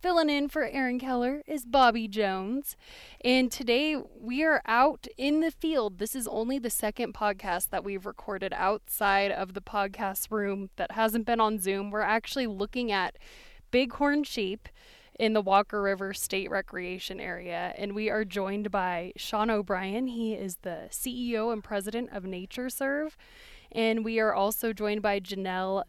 Filling in for Aaron Keller is Bobby Jones. And today we are out in the field. This is only the second podcast that we've recorded outside of the podcast room that hasn't been on Zoom. We're actually looking at bighorn sheep in the Walker River State Recreation Area. And we are joined by Sean O'Brien. He is the CEO and president of NatureServe. And we are also joined by Janelle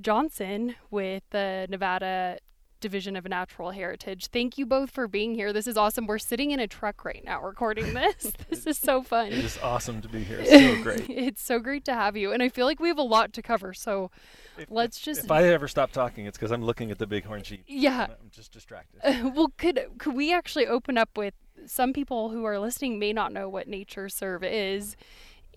Johnson with the Nevada Division of Natural Heritage. Thank you both for being here. This is awesome. We're sitting in a truck right now recording this. this is so fun. It is awesome to be here. It's So great. it's so great to have you. And I feel like we have a lot to cover. So If- let's just If I ever stop talking, it's because I'm looking at the bighorn sheep. Yeah. I'm just distracted. well, could could we actually open up with some people who are listening may not know what NatureServe is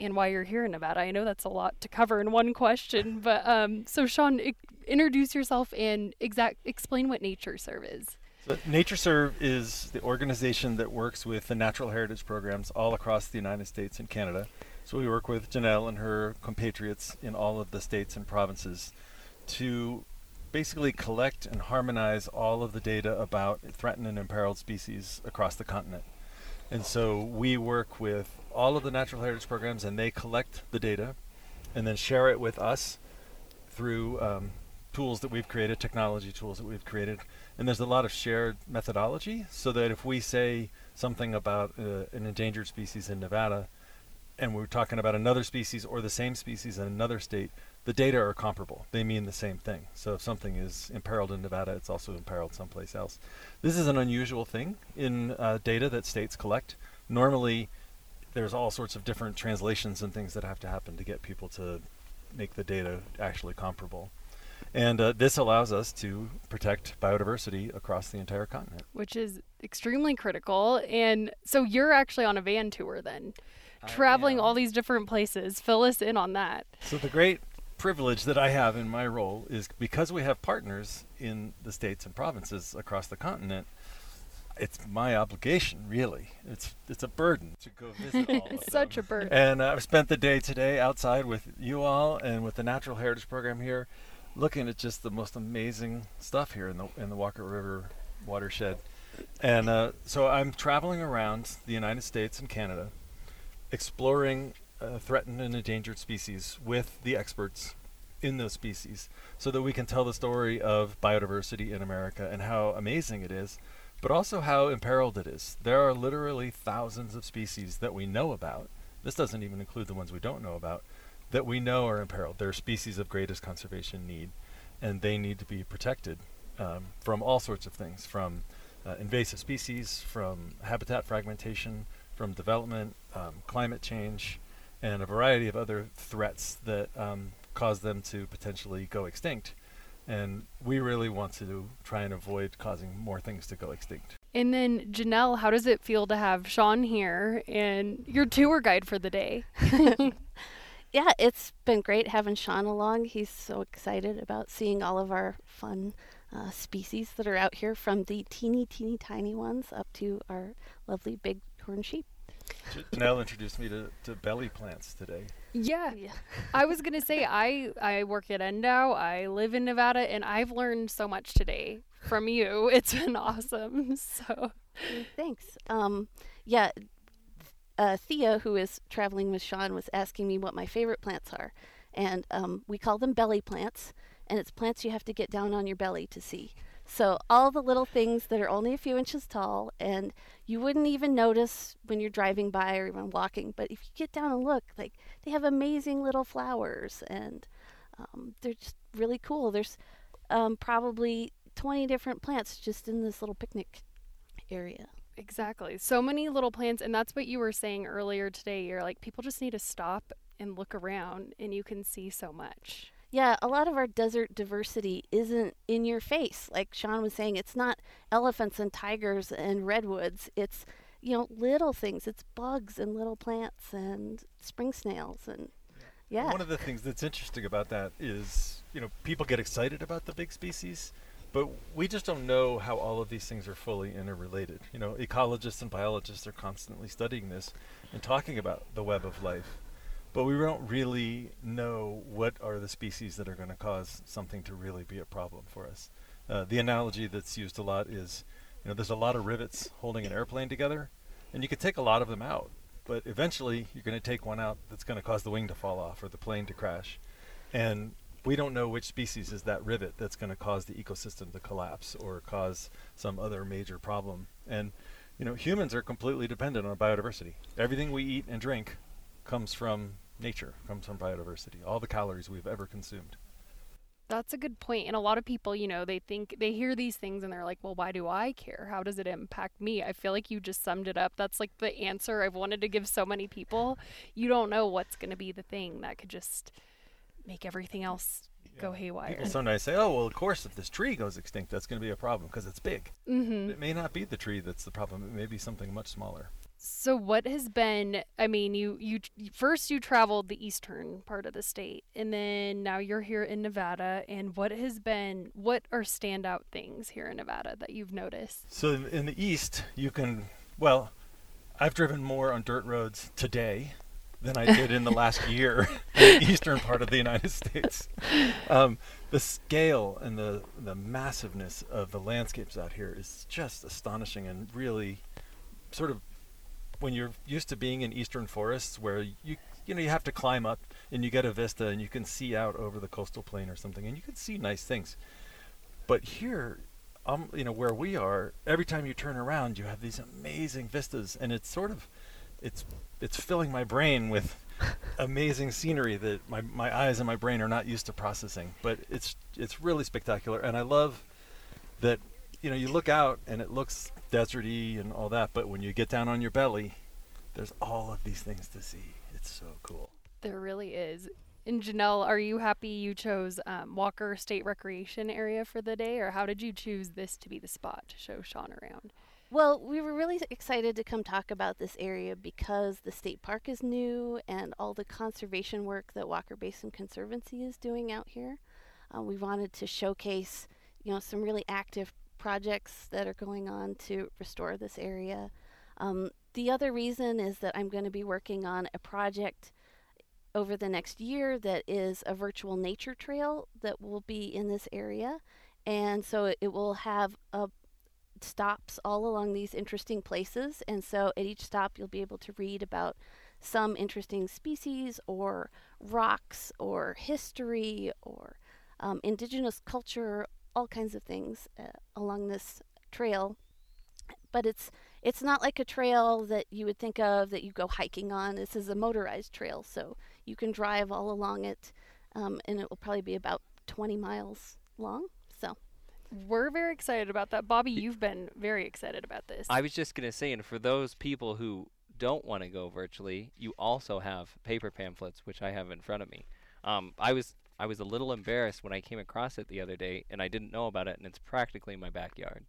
and why you're here in Nevada. I know that's a lot to cover in one question, but um, so Sean, introduce yourself and exact explain what NatureServe is. So NatureServe is the organization that works with the natural heritage programs all across the United States and Canada. So we work with Janelle and her compatriots in all of the states and provinces to basically collect and harmonize all of the data about threatened and imperiled species across the continent. And so we work with all of the natural heritage programs and they collect the data and then share it with us through um, tools that we've created, technology tools that we've created. And there's a lot of shared methodology so that if we say something about uh, an endangered species in Nevada and we're talking about another species or the same species in another state, the data are comparable. They mean the same thing. So if something is imperiled in Nevada, it's also imperiled someplace else. This is an unusual thing in uh, data that states collect. Normally, there's all sorts of different translations and things that have to happen to get people to make the data actually comparable. And uh, this allows us to protect biodiversity across the entire continent. which is extremely critical. And so you're actually on a van tour then, traveling am. all these different places. Fill us in on that. So the great privilege that I have in my role is because we have partners in the states and provinces across the continent. It's my obligation, really. It's it's a burden to go visit all of Such them. a burden. And I've spent the day today outside with you all and with the Natural Heritage Program here, looking at just the most amazing stuff here in the in the Walker River watershed. And uh, so I'm traveling around the United States and Canada, exploring uh, threatened and endangered species with the experts in those species, so that we can tell the story of biodiversity in America and how amazing it is, but also how imperiled it is. There are literally thousands of species that we know about. This doesn't even include the ones we don't know about that we know are imperiled. They're species of greatest conservation need, and they need to be protected um, from all sorts of things, from uh, invasive species, from habitat fragmentation, from development, um, climate change, and a variety of other threats that um, cause them to potentially go extinct. And we really want to try and avoid causing more things to go extinct. And then Janelle, how does it feel to have Sean here and your tour guide for the day? yeah, it's been great having Sean along. He's so excited about seeing all of our fun uh, species that are out here, from the teeny, teeny, tiny ones up to our lovely big horn sheep. J- Janelle introduced me to, to belly plants today. Yeah. Yeah. I was gonna say I I work at NDOW. I live in Nevada, and I've learned so much today from you. It's been awesome. So Thanks. Um, yeah, uh, Thea, who is traveling with Sean, was asking me what my favorite plants are, and um, we call them belly plants, and it's plants you have to get down on your belly to see. So all the little things that are only a few inches tall, and you wouldn't even notice when you're driving by or even walking. But if you get down and look, like they have amazing little flowers, and um, they're just really cool. There's um, probably 20 different plants just in this little picnic area. Exactly, so many little plants, and that's what you were saying earlier today. You're like people just need to stop and look around, and you can see so much. Yeah, a lot of our desert diversity isn't in your face. Like Sean was saying, it's not elephants and tigers and redwoods. It's you know, little things. It's bugs and little plants and spring snails and yeah. One of the things that's interesting about that is, you know, people get excited about the big species, but we just don't know how all of these things are fully interrelated. You know, ecologists and biologists are constantly studying this and talking about the web of life, but we don't really know what are the species that are going to cause something to really be a problem for us. Uh, the analogy that's used a lot is, you know, there's a lot of rivets holding an airplane together, and you could take a lot of them out, but eventually you're going to take one out that's going to cause the wing to fall off or the plane to crash. And we don't know which species is that rivet that's going to cause the ecosystem to collapse or cause some other major problem. And you know, humans are completely dependent on biodiversity. Everything we eat and drink comes from nature, comes from biodiversity. All the calories we've ever consumed. That's a good point. And a lot of people, you know, they think they hear these things and they're like, well, why do I care? How does it impact me? I feel like you just summed it up. That's like the answer I've wanted to give so many people. You don't know what's going to be the thing that could just make everything else go haywire. People sometimes say, "Oh, well, of course, if this tree goes extinct, that's going to be a problem because it's big." hmm It may not be the tree that's the problem. It may be something much smaller. So what has been I mean you you first you traveled the eastern part of the state and then now you're here in Nevada and what has been what are standout things here in Nevada that you've noticed? So in, in the east, you can well, I've driven more on dirt roads today than I did in the last year in the eastern part of the United States. Um, the scale and the the massiveness of the landscapes out here is just astonishing and really sort of when you're used to being in eastern forests where you you know you have to climb up and you get a vista and you can see out over the coastal plain or something and you can see nice things but here um you know where we are every time you turn around you have these amazing vistas and it's sort of it's it's filling my brain with amazing scenery that my, my eyes and my brain are not used to processing but it's it's really spectacular and i love that you know you look out and it looks deserty and all that but when you get down on your belly there's all of these things to see it's so cool There really is. And Janelle, are you happy you chose um, Walker State Recreation Area for the day, or how did you choose this to be the spot to show Sean around? Well, we were really excited to come talk about this area because the state park is new and all the conservation work that Walker Basin Conservancy is doing out here. Uh, we wanted to showcase, you know, some really active projects that are going on to restore this area. Um, the other reason is that I'm going to be working on a project over the next year that is a virtual nature trail that will be in this area. And so it, it will have a stops all along these interesting places. And so at each stop, you'll be able to read about some interesting species or rocks or history or um, indigenous culture, all kinds of things uh, along this trail. But it's it's not like a trail that you would think of that you go hiking on. This is a motorized trail, so you can drive all along it, um, and it will probably be about 20 miles long. We're very excited about that. Bobby, you've been very excited about this. I was just going to say, and for those people who don't want to go virtually, you also have paper pamphlets, which I have in front of me. Um, I was I was a little embarrassed when I came across it the other day, and I didn't know about it, and it's practically in my backyard.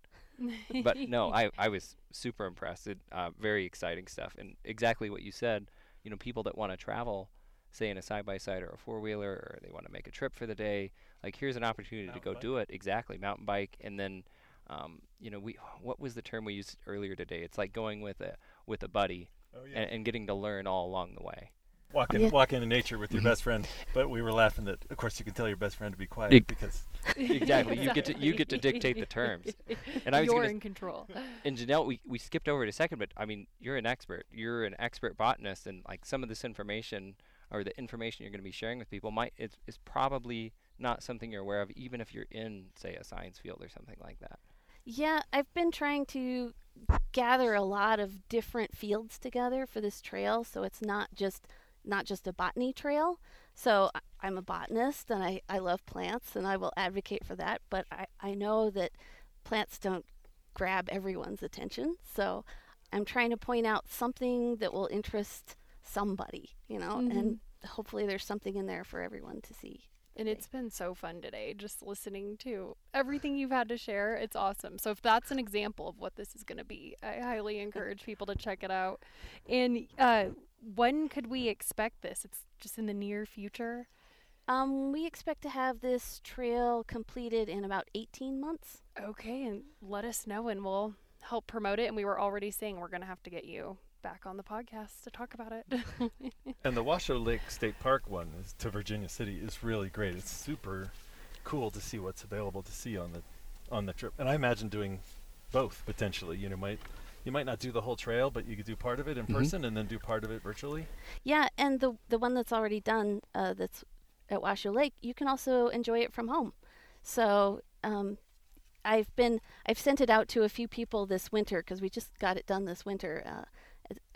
but no, I, I was super impressed. It, uh, very exciting stuff, and exactly what you said. You know, people that want to travel, say in a side by side or a four wheeler, or they want to make a trip for the day. Like here's an opportunity to go Mountain do it. Exactly, mountain bike, and then, um, you know, we what was the term we used earlier today? It's like going with a with a buddy oh and, and getting to learn all along the way. walk, in, Yeah. walk into nature with your best friend but we were laughing that of course you can tell your best friend to be quiet Ex- because exactly. You get to you get to dictate the terms. And I was You're gonna in control. and Janelle, we, we skipped over it a second, but I mean, you're an expert. You're an expert botanist, and like some of this information or the information you're going to be sharing with people might it's is probably not something you're aware of, even if you're in, say, a science field or something like that. Yeah, I've been trying to gather a lot of different fields together for this trail, so it's not just not just a botany trail. So I'm a botanist and I, I love plants and I will advocate for that, but I, I know that plants don't grab everyone's attention. So I'm trying to point out something that will interest somebody, you know, and hopefully there's something in there for everyone to see. And it's been so fun today just listening to everything you've had to share. It's awesome. So, if that's an example of what this is going to be, I highly encourage people to check it out. And uh, when could we expect this? It's just in the near future. Um, we expect to have this trail completed in about 18 months. Okay, and let us know and we'll help promote it. And we were already saying we're going to have to get you back on the podcast to talk about it. And the Washoe Lake State Park one is to Virginia City is really great. It's super cool to see what's available to see on the on the trip. And I imagine doing both potentially. You know, might you might not do the whole trail, but you could do part of it in person and then do part of it virtually. Yeah, and the the one that's already done, uh, that's at Washoe Lake, you can also enjoy it from home. So um, I've been I've sent it out to a few people this winter because we just got it done this winter. Uh, it-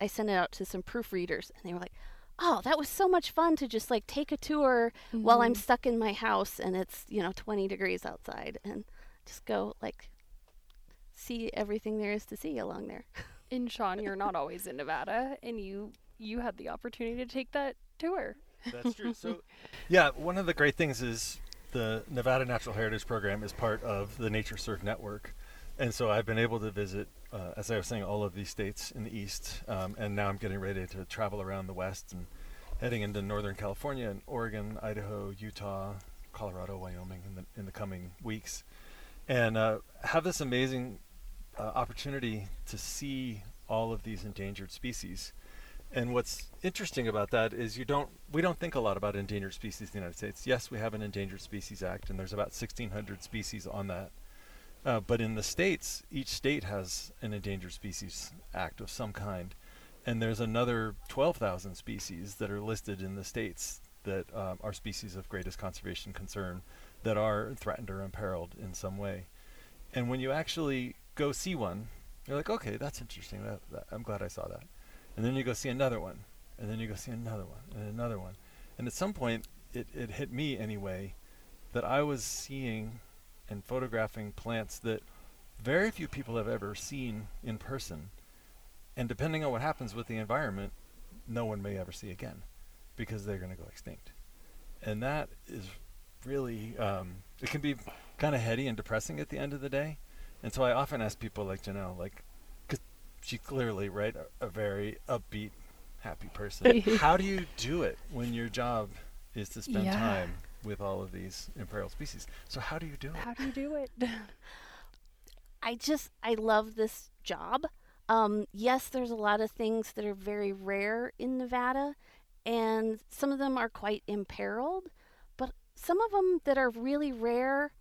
I sent it out to some proofreaders, and they were like, "Oh, that was so much fun to just like take a tour while I'm mm-hmm. stuck in my house and it's you know 20 degrees outside and just go like see everything there is to see along there." and Sean, you're not always in Nevada, and you you had the opportunity to take that tour. That's true. So, yeah, one of the great things is the Nevada Natural Heritage Program is part of the NatureServe Network, and so I've been able to visit, uh, as I was saying, all of these states in the east, um, and now I'm getting ready to travel around the west and heading into Northern California and Oregon, Idaho, Utah, Colorado, Wyoming in the in the coming weeks, and uh, have this amazing uh, opportunity to see all of these endangered species. And what's interesting about that is you don't we don't think a lot about endangered species in the United States. Yes, we have an Endangered Species Act, and there's about 1,600 species on that. Uh, but in the states, each state has an Endangered Species Act of some kind, and there's another 12,000 species that are listed in the states that um, are species of greatest conservation concern that are threatened or imperiled in some way. And when you actually go see one, you're like, okay, that's interesting. That, that, I'm glad I saw that. And then you go see another one, and then you go see another one, and another one. And at some point, it, it hit me anyway that I was seeing and photographing plants that very few people have ever seen in person. And depending on what happens with the environment, no one may ever see again because they're going to go extinct. And that is really, um, it can be kind of heady and depressing at the end of the day. And so I often ask people like Janelle, like, because she's clearly, right, a, a very upbeat, happy person. How do you do it when your job is to spend Yeah. time with all of these imperiled species? So how do you do it? How do you do it? I just I love this job. Um, yes, there's a lot of things that are very rare in Nevada, and some of them are quite imperiled. But some of them that are really rare,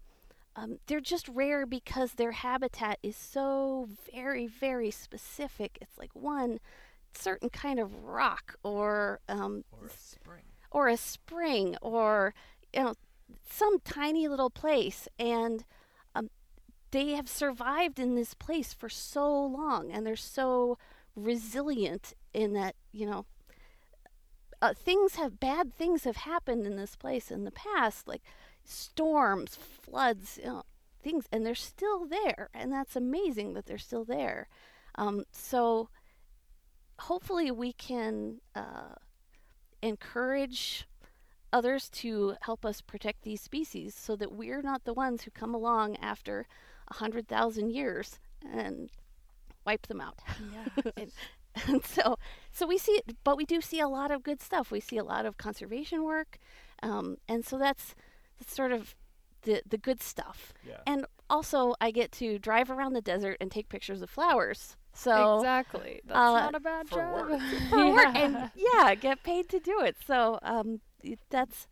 um, they're just rare because their habitat is so very very specific. It's like one certain kind of rock or um, Or a spring. or a spring or you know some tiny little place and um, they have survived in this place for so long and they're so resilient in that you know uh, things have bad things have happened in this place in the past like storms floods you know things and they're still there and that's amazing that they're still there. Um, so hopefully we can uh, encourage others to help us protect these species so that we're not the ones who come along after a hundred thousand years and wipe them out. yeah. and, and so, so we see, but we do see a lot of good stuff. We see a lot of conservation work, um, and so that's, that's sort of the the good stuff. Yeah. And also, I get to drive around the desert and take pictures of flowers. So exactly. That's uh, not a bad for job. work. for work Yeah. and yeah, get paid to do it. So um, y- that's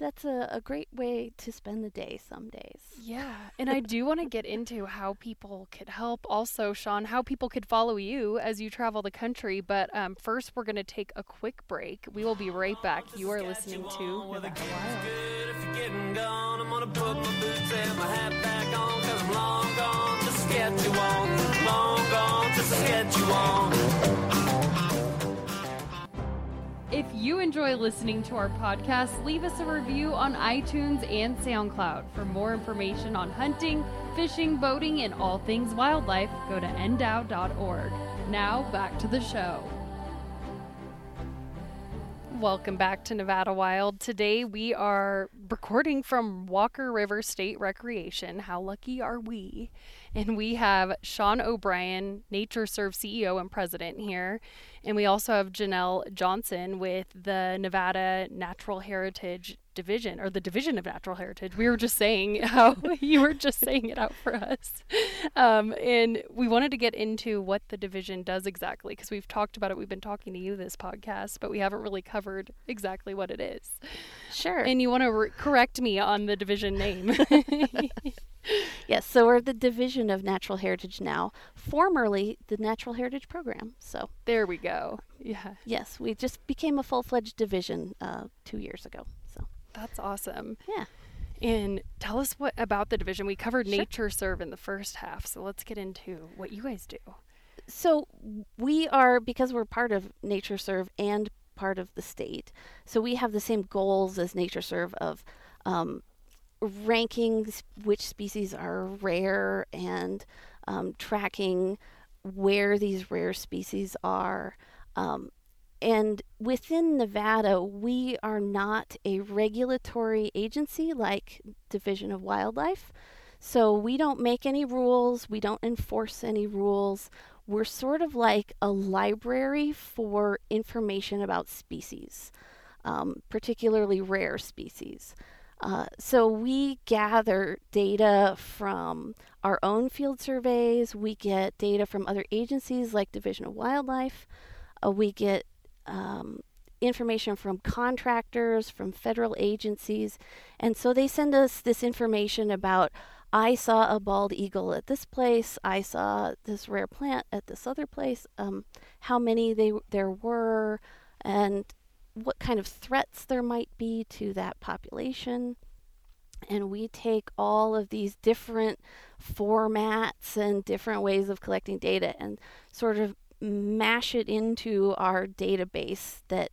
that's a, a great way to spend the day some days. Yeah, and I do want to get into how people could help. Also, Sean, how people could follow you as you travel the country. But um, first, we're going to take a quick break. We will be right back. You are listening to Nevada Wild. You enjoy listening to our podcast, leave us a review on iTunes and SoundCloud. For more information on hunting, fishing, boating, and all things wildlife, go to ndow.org. Now, back to the show. Welcome back to Nevada Wild. Today we are recording from Walker River State Recreation. How lucky are we? And we have Sean O'Brien, NatureServe CEO and president here. And we also have Janelle Johnson with the Nevada Natural Heritage Division, or the Division of Natural Heritage. We were just saying how you were just saying it out for us. Um, and we wanted to get into what the division does exactly because we've talked about it. We've been talking to you this podcast, but we haven't really covered exactly what it is. Sure. And you want to re- correct me on the division name. yes, so we're the Division of Natural Heritage now, formerly the Natural Heritage Program. So, there we go. Yeah, yes, we just became a full fledged division uh, two years ago. That's awesome. yeah. And tell us what about the division. We covered Sure. NatureServe in the first half, so let's get into what you guys do. So, we are, because we're part of NatureServe and part of the state, so we have the same goals as NatureServe of um, ranking which species are rare and um, tracking where these rare species are. Um, and within Nevada, we are not a regulatory agency like Division of Wildlife. So we don't make any rules, we don't enforce any rules. We're sort of like a library for information about species, um, particularly rare species. Uh, so we gather data from our own field surveys. We get data from other agencies like Division of Wildlife. Uh, we get um, information from contractors, from federal agencies, and so they send us this information about. I saw a bald eagle at this place. I saw this rare plant at this other place. Um, how many they there were, and what kind of threats there might be to that population. And we take all of these different formats and different ways of collecting data and sort of mash it into our database that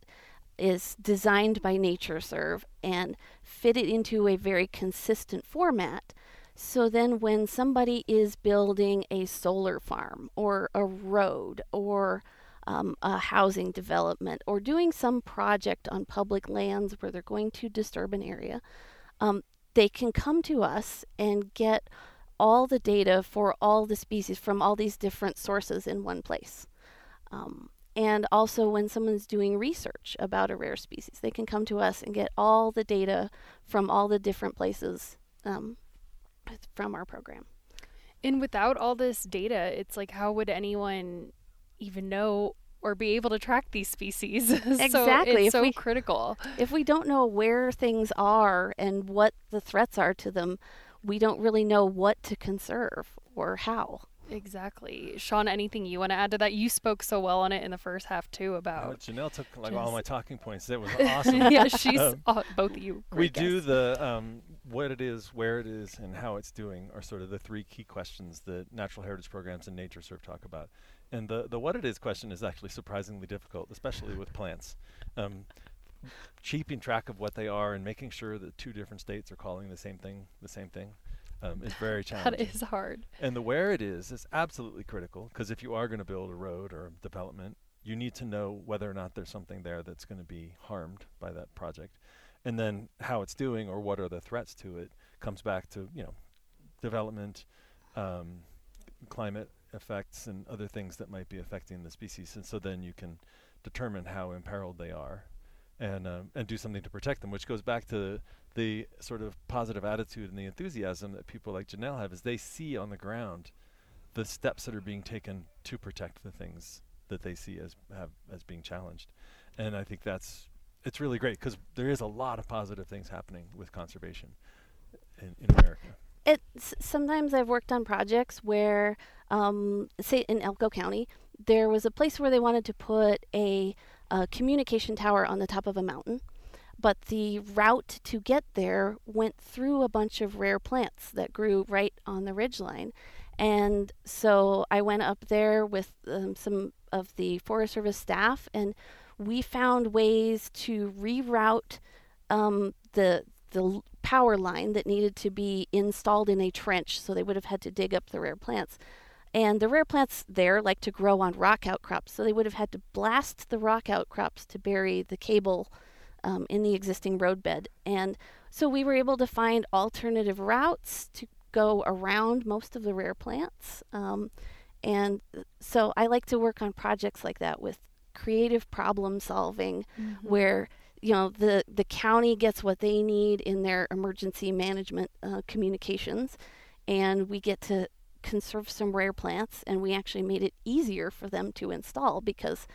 is designed by NatureServe and fit it into a very consistent format. So then, when somebody is building a solar farm or a road or um, a housing development or doing some project on public lands where they're going to disturb an area, um, they can come to us and get all the data for all the species from all these different sources in one place. Um, and also, when someone's doing research about a rare species, they can come to us and get all the data from all the different places um, from our program. And without all this data, it's like how would anyone even know or be able to track these species? so Exactly, it's if so we- critical. If we don't know where things are and what the threats are to them, we don't really know what to conserve or how. Exactly. Sean, anything you want to add to that? You spoke so well on it in the first half too Oh, about. Janelle took like all my talking points. That was awesome. yeah, she's Um, uh, both of you. we great do the um, what it is, where it is, and how it's doing are sort of the three key questions that natural heritage programs and NatureServe talk about. And the the what it is question is actually surprisingly difficult, especially with plants. Um, keeping track of what they are and making sure that two different states are calling the same thing the same thing um, is very challenging. That is hard. And the where it is is absolutely critical because if you are going to build a road or development, you need to know whether or not there's something there that's going to be harmed by that project. And then how it's doing or what are the threats to it comes back to, you know, development, um, climate effects, and other things that might be affecting the species. And so then you can determine how imperiled they are and, um, and do something to protect them, which goes back to the sort of positive attitude and the enthusiasm that people like Janelle have is they see on the ground the steps that are being taken to protect the things that they see as have as being challenged. And I think that's it's really great because there is a lot of positive things happening with conservation in, in America. It's sometimes I've worked on projects where, um, say in Elko County, there was a place where they wanted to put a, a communication tower on the top of a mountain, but the route to get there went through a bunch of rare plants that grew right on the ridgeline. And so I went up there with um, some of the Forest Service staff, and we found ways to reroute um, the the power line that needed to be installed in a trench, so they would have had to dig up the rare plants. And the rare plants there like to grow on rock outcrops, so they would have had to blast the rock outcrops to bury the cable um, in the existing roadbed. And So we were able to find alternative routes to go around most of the rare plants. Um, and so I like to work on projects like that with creative problem solving where you know the the county gets what they need in their emergency management uh, communications and we get to conserve some rare plants and we actually made it easier for them to install because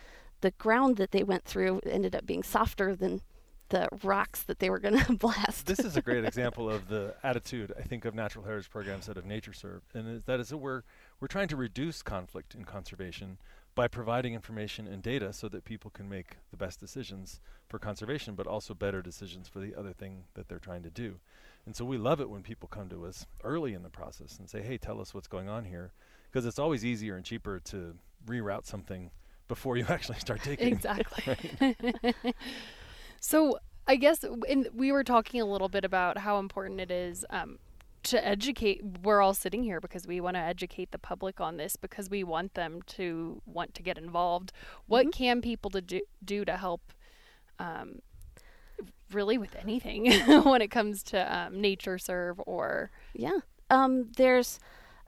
the ground that they went through ended up being softer than the rocks that they were going to blast this is a great example of the attitude I think of natural heritage programs out of NatureServe, and is that is that we're we're trying to reduce conflict in conservation by providing information and data so that people can make the best decisions for conservation, but also better decisions for the other thing that they're trying to do. And so we love it when people come to us early in the process and say, "Hey, tell us what's going on here," because it's always easier and cheaper to reroute something before you actually start taking. Exactly. so I guess in, we were talking a little bit about how important it is um, to educate. We're all sitting here because we want to educate the public on this because we want them to want to get involved. What can people to do, do to help? Um, really with anything when it comes to um, NatureServe or Yeah. Um, there's,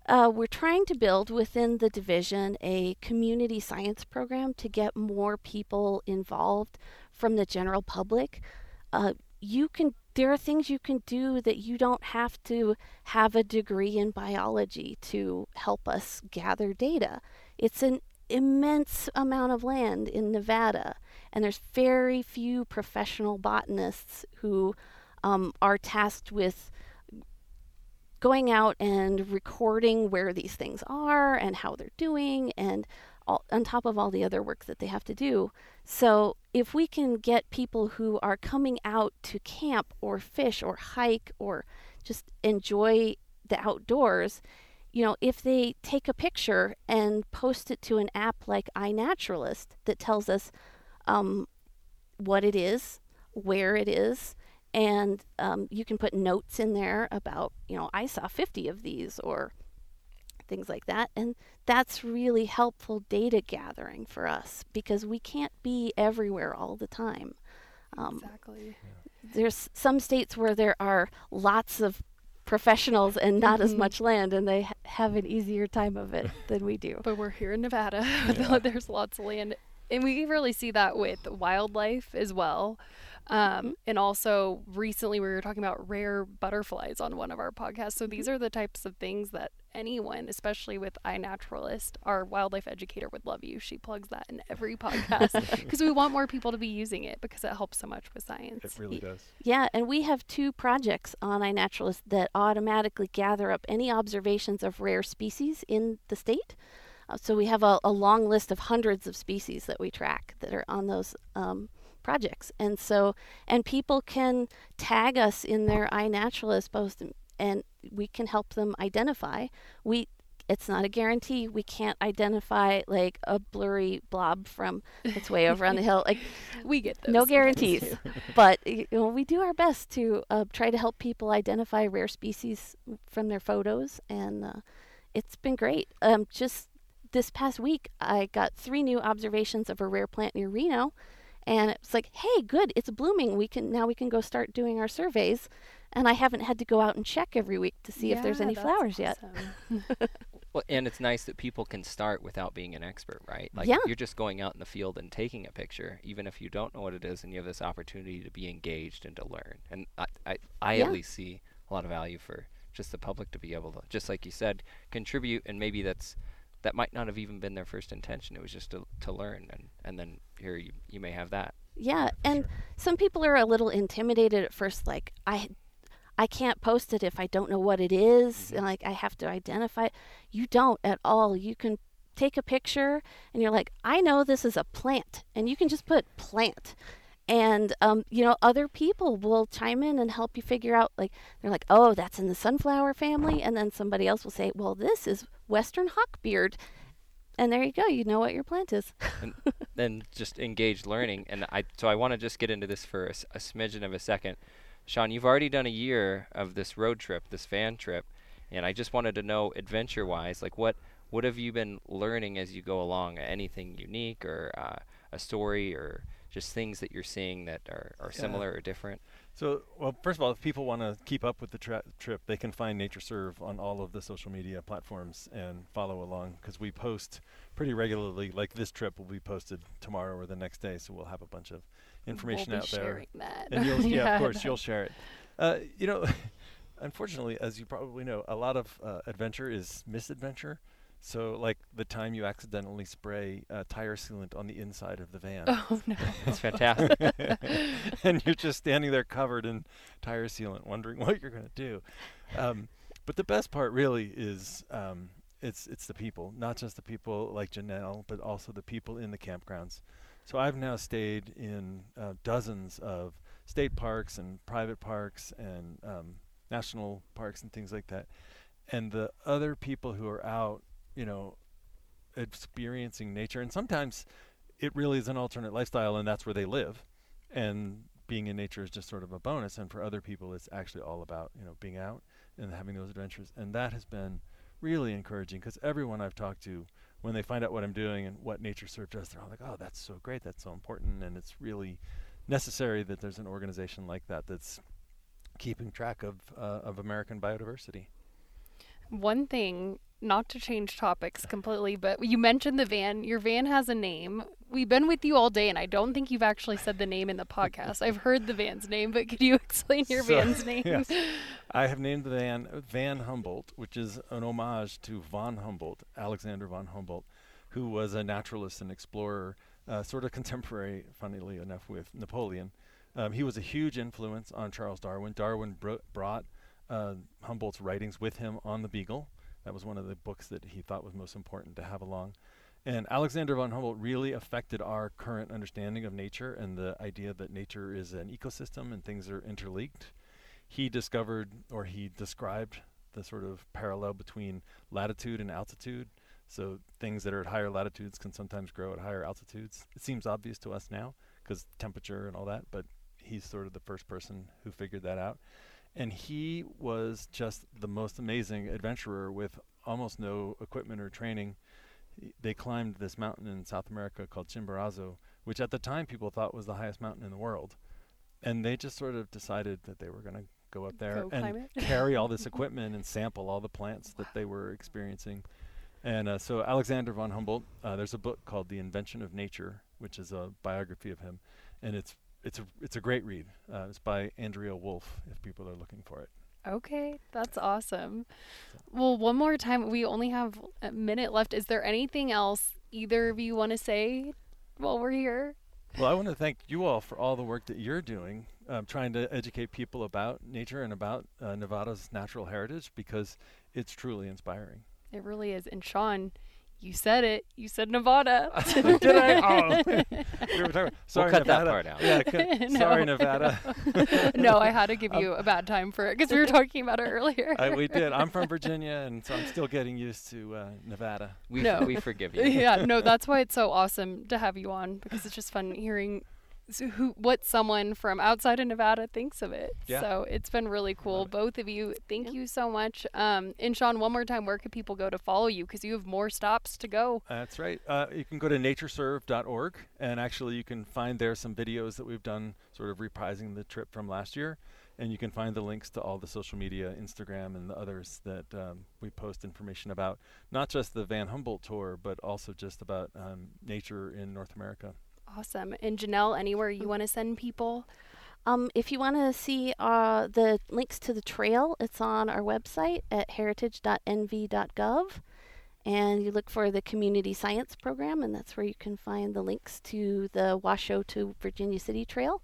uh, we're trying to build within the division a community science program to get more people involved from the general public. Uh, you can, there are things you can do that you don't have to have a degree in biology to help us gather data. It's an immense amount of land in Nevada, and there's very few professional botanists who um, are tasked with going out and recording where these things are and how they're doing and all, on top of all the other work that they have to do. So if we can get people who are coming out to camp or fish or hike or just enjoy the outdoors, you know, if they take a picture and post it to an app like iNaturalist that tells us um, what it is, where it is, and um, you can put notes in there about, you know, I saw 50 of these or things like that. And that's really helpful data gathering for us because we can't be everywhere all the time. Um, exactly there's some states where there are lots of professionals and not as Mhm. much land, and they ha- have an easier time of it than we do. But we're here in Nevada. Yeah. There's lots of land. And we really see that with wildlife as well. Um, And also, recently we were talking about rare butterflies on one of our podcasts. So, these are the types of things that anyone, especially with iNaturalist, our wildlife educator, would love you. She plugs that in every podcast because we want more people to be using it because it helps so much with science. It really does. Yeah, and we have two projects on iNaturalist that automatically gather up any observations of rare species in the state. Uh, so we have a, a long list of hundreds of species that we track that are on those um, projects. And so, and people can tag us in their iNaturalist post and, and we can help them identify. We it's not a guarantee. We can't identify like a blurry blob from that's way over on the hill. Like We get those. no guarantees, but you know, we do our best to uh, try to help people identify rare species from their photos, and uh, it's been great. Um, just this past week, I got three new observations of a rare plant near Reno, and it's like, hey, good, it's blooming. We can now we can go start doing our surveys, and I haven't had to go out and check every week to see if there's any that's flowers yet. Well, and it's nice that people can start without being an expert, right? Like Yeah. you're just going out in the field and taking a picture, even if you don't know what it is, and you have this opportunity to be engaged and to learn. And I, I, I Yeah. at least see a lot of value for just the public to be able to, just like you said, contribute. And maybe that's that might not have even been their first intention. It was just to to learn, and and then here you you may have that. Yeah, and some people are a little intimidated at first, like I, I can't post it if I don't know what it is, mm-hmm. and like I have to identify. it. You don't at all. You can take a picture, and you're like, I know this is a plant, and you can just put plant, and um, you know, other people will chime in and help you figure out. Like they're like, oh, that's in the sunflower family, and then somebody else will say, well, this is western hawkbeard, and there you go. You know what your plant is. And just engage learning. And I so I want to just get into this for a smidgen of a second. Sean, you've already done a year of this road trip, this van trip, and I just wanted to know adventure-wise, like what what have you been learning as you go along? Anything unique or uh, a story or just things that you're seeing that are, are Yeah. similar or different? So, well, first of all, if people want to keep up with the tra- trip, they can find NatureServe on all of the social media platforms and follow along because we post pretty regularly. Like this trip will be posted tomorrow or the next day, so we'll have a bunch of information we'll be out there. that. And you'll, yeah, of course, you'll share it. Uh, you know, unfortunately, as you probably know, a lot of uh, adventure is misadventure. So, like the time you accidentally spray uh, tire sealant on the inside of the van. Oh no. That's fantastic. and you're just standing there covered in tire sealant, wondering what you're going to do. Um, but the best part really is um, it's it's the people, not just the people like Janelle, but also the people in the campgrounds. So I've now stayed in uh, dozens of state parks and private parks and um, national parks and things like that. And the other people who are out, you know, experiencing nature, and sometimes it really is an alternate lifestyle, and that's where they live. And being in nature is just sort of a bonus. And for other people, it's actually all about you know being out and having those adventures. And that has been really encouraging because everyone I've talked to, when they find out what I'm doing and what NatureServe does, they're all like, "Oh, that's so great! That's so important!" And it's really necessary that there's an organization like that that's keeping track of uh, of American biodiversity. One thing, not to change topics completely, but you mentioned the van. Your van has a name. We've been with you all day, and I don't think you've actually said the name in the podcast. I've heard the van's name, but could you explain your So- van's name? yes. I have named the van Van Humboldt, which is an homage to von Humboldt, Alexander von Humboldt, who was a naturalist and explorer, uh, sort of contemporary, funnily enough, with Napoleon. Um, he was a huge influence on Charles Darwin. Darwin bro- brought uh, Humboldt's writings with him on the Beagle. That was one of the books that he thought was most important to have along. And Alexander von Humboldt really affected our current understanding of nature and the idea that nature is an ecosystem and things are interlinked. He discovered or he described the sort of parallel between latitude and altitude. So things that are at higher latitudes can sometimes grow at higher altitudes. It seems obvious to us now because temperature and all that, but he's sort of the first person who figured that out. And he was just the most amazing adventurer with almost no equipment or training. They climbed this mountain in South America called Chimborazo, which at the time people thought was the highest mountain in the world. And they just sort of decided that they were going to go up there Go and carry all this equipment and sample all the plants that they were experiencing. And uh, so Alexander von Humboldt, uh, there's a book called The Invention of Nature, which is a biography of him, and it's it's a it's a great read. Uh, it's by Andrea Wulf, if people are looking for it. Okay, that's awesome. Well, one more time. We only have a minute left. Is there anything else either of you want to say while we're here? Well, I want to thank you all for all the work that you're doing, um, trying to educate people about nature and about uh, Nevada's natural heritage, because it's truly inspiring. It really is. And Sean, you said it. You said Nevada. Did I? Oh. we were talking. Sorry, cut that Nevada. part out. Yeah, cut- No. sorry, Nevada. no, I had to give you a bad time for it because we were talking about it earlier. I, we did. I'm from Virginia, and so I'm still getting used to uh, Nevada. We, No. we forgive you. yeah, no, that's why it's so awesome to have you on because it's just fun hearing s- who what someone from outside of Nevada thinks of it. Yeah. So it's been really cool. Both of you, thank Yeah. you so much. Um, and Sean, one more time, where can people go to follow you? Because you have more stops to go. That's right. Uh, you can go to natureserve.org, and actually, you can find there some videos that we've done, sort of reprising the trip from last year. And you can find the links to all the social media, Instagram, and the others that um, we post information about, not just the Van Humboldt tour, but also just about um, nature in North America. Awesome. And Janelle, anywhere you want to send people? Um, if you want to see uh, the links to the trail, it's on our website at heritage.nv.gov. And you look for the Community Science Program, and that's where you can find the links to the Washoe to Virginia City Trail.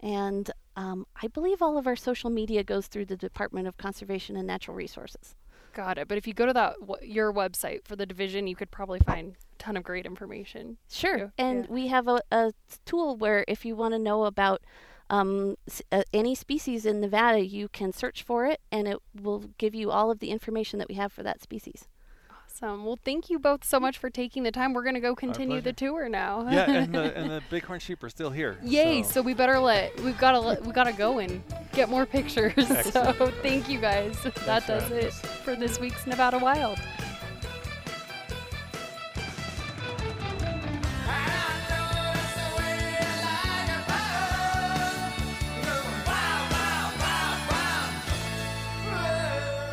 And um, I believe all of our social media goes through the Department of Conservation and Natural Resources. Got it. But if you go to that w- your website for the division, you could probably find ton of great information. Sure. Yeah. And we have a, a tool where if you want to know about um, s- uh, any species in Nevada, you can search for it and it will give you all of the information that we have for that species. Awesome. Well, thank you both so much for taking the time. We're gonna go continue the tour now. yeah, and the, and the bighorn sheep are still here. Yay! so- So we better let we've got to let, we got to go and get more pictures. so thank you guys. that does having it us. for this week's Nevada Wild.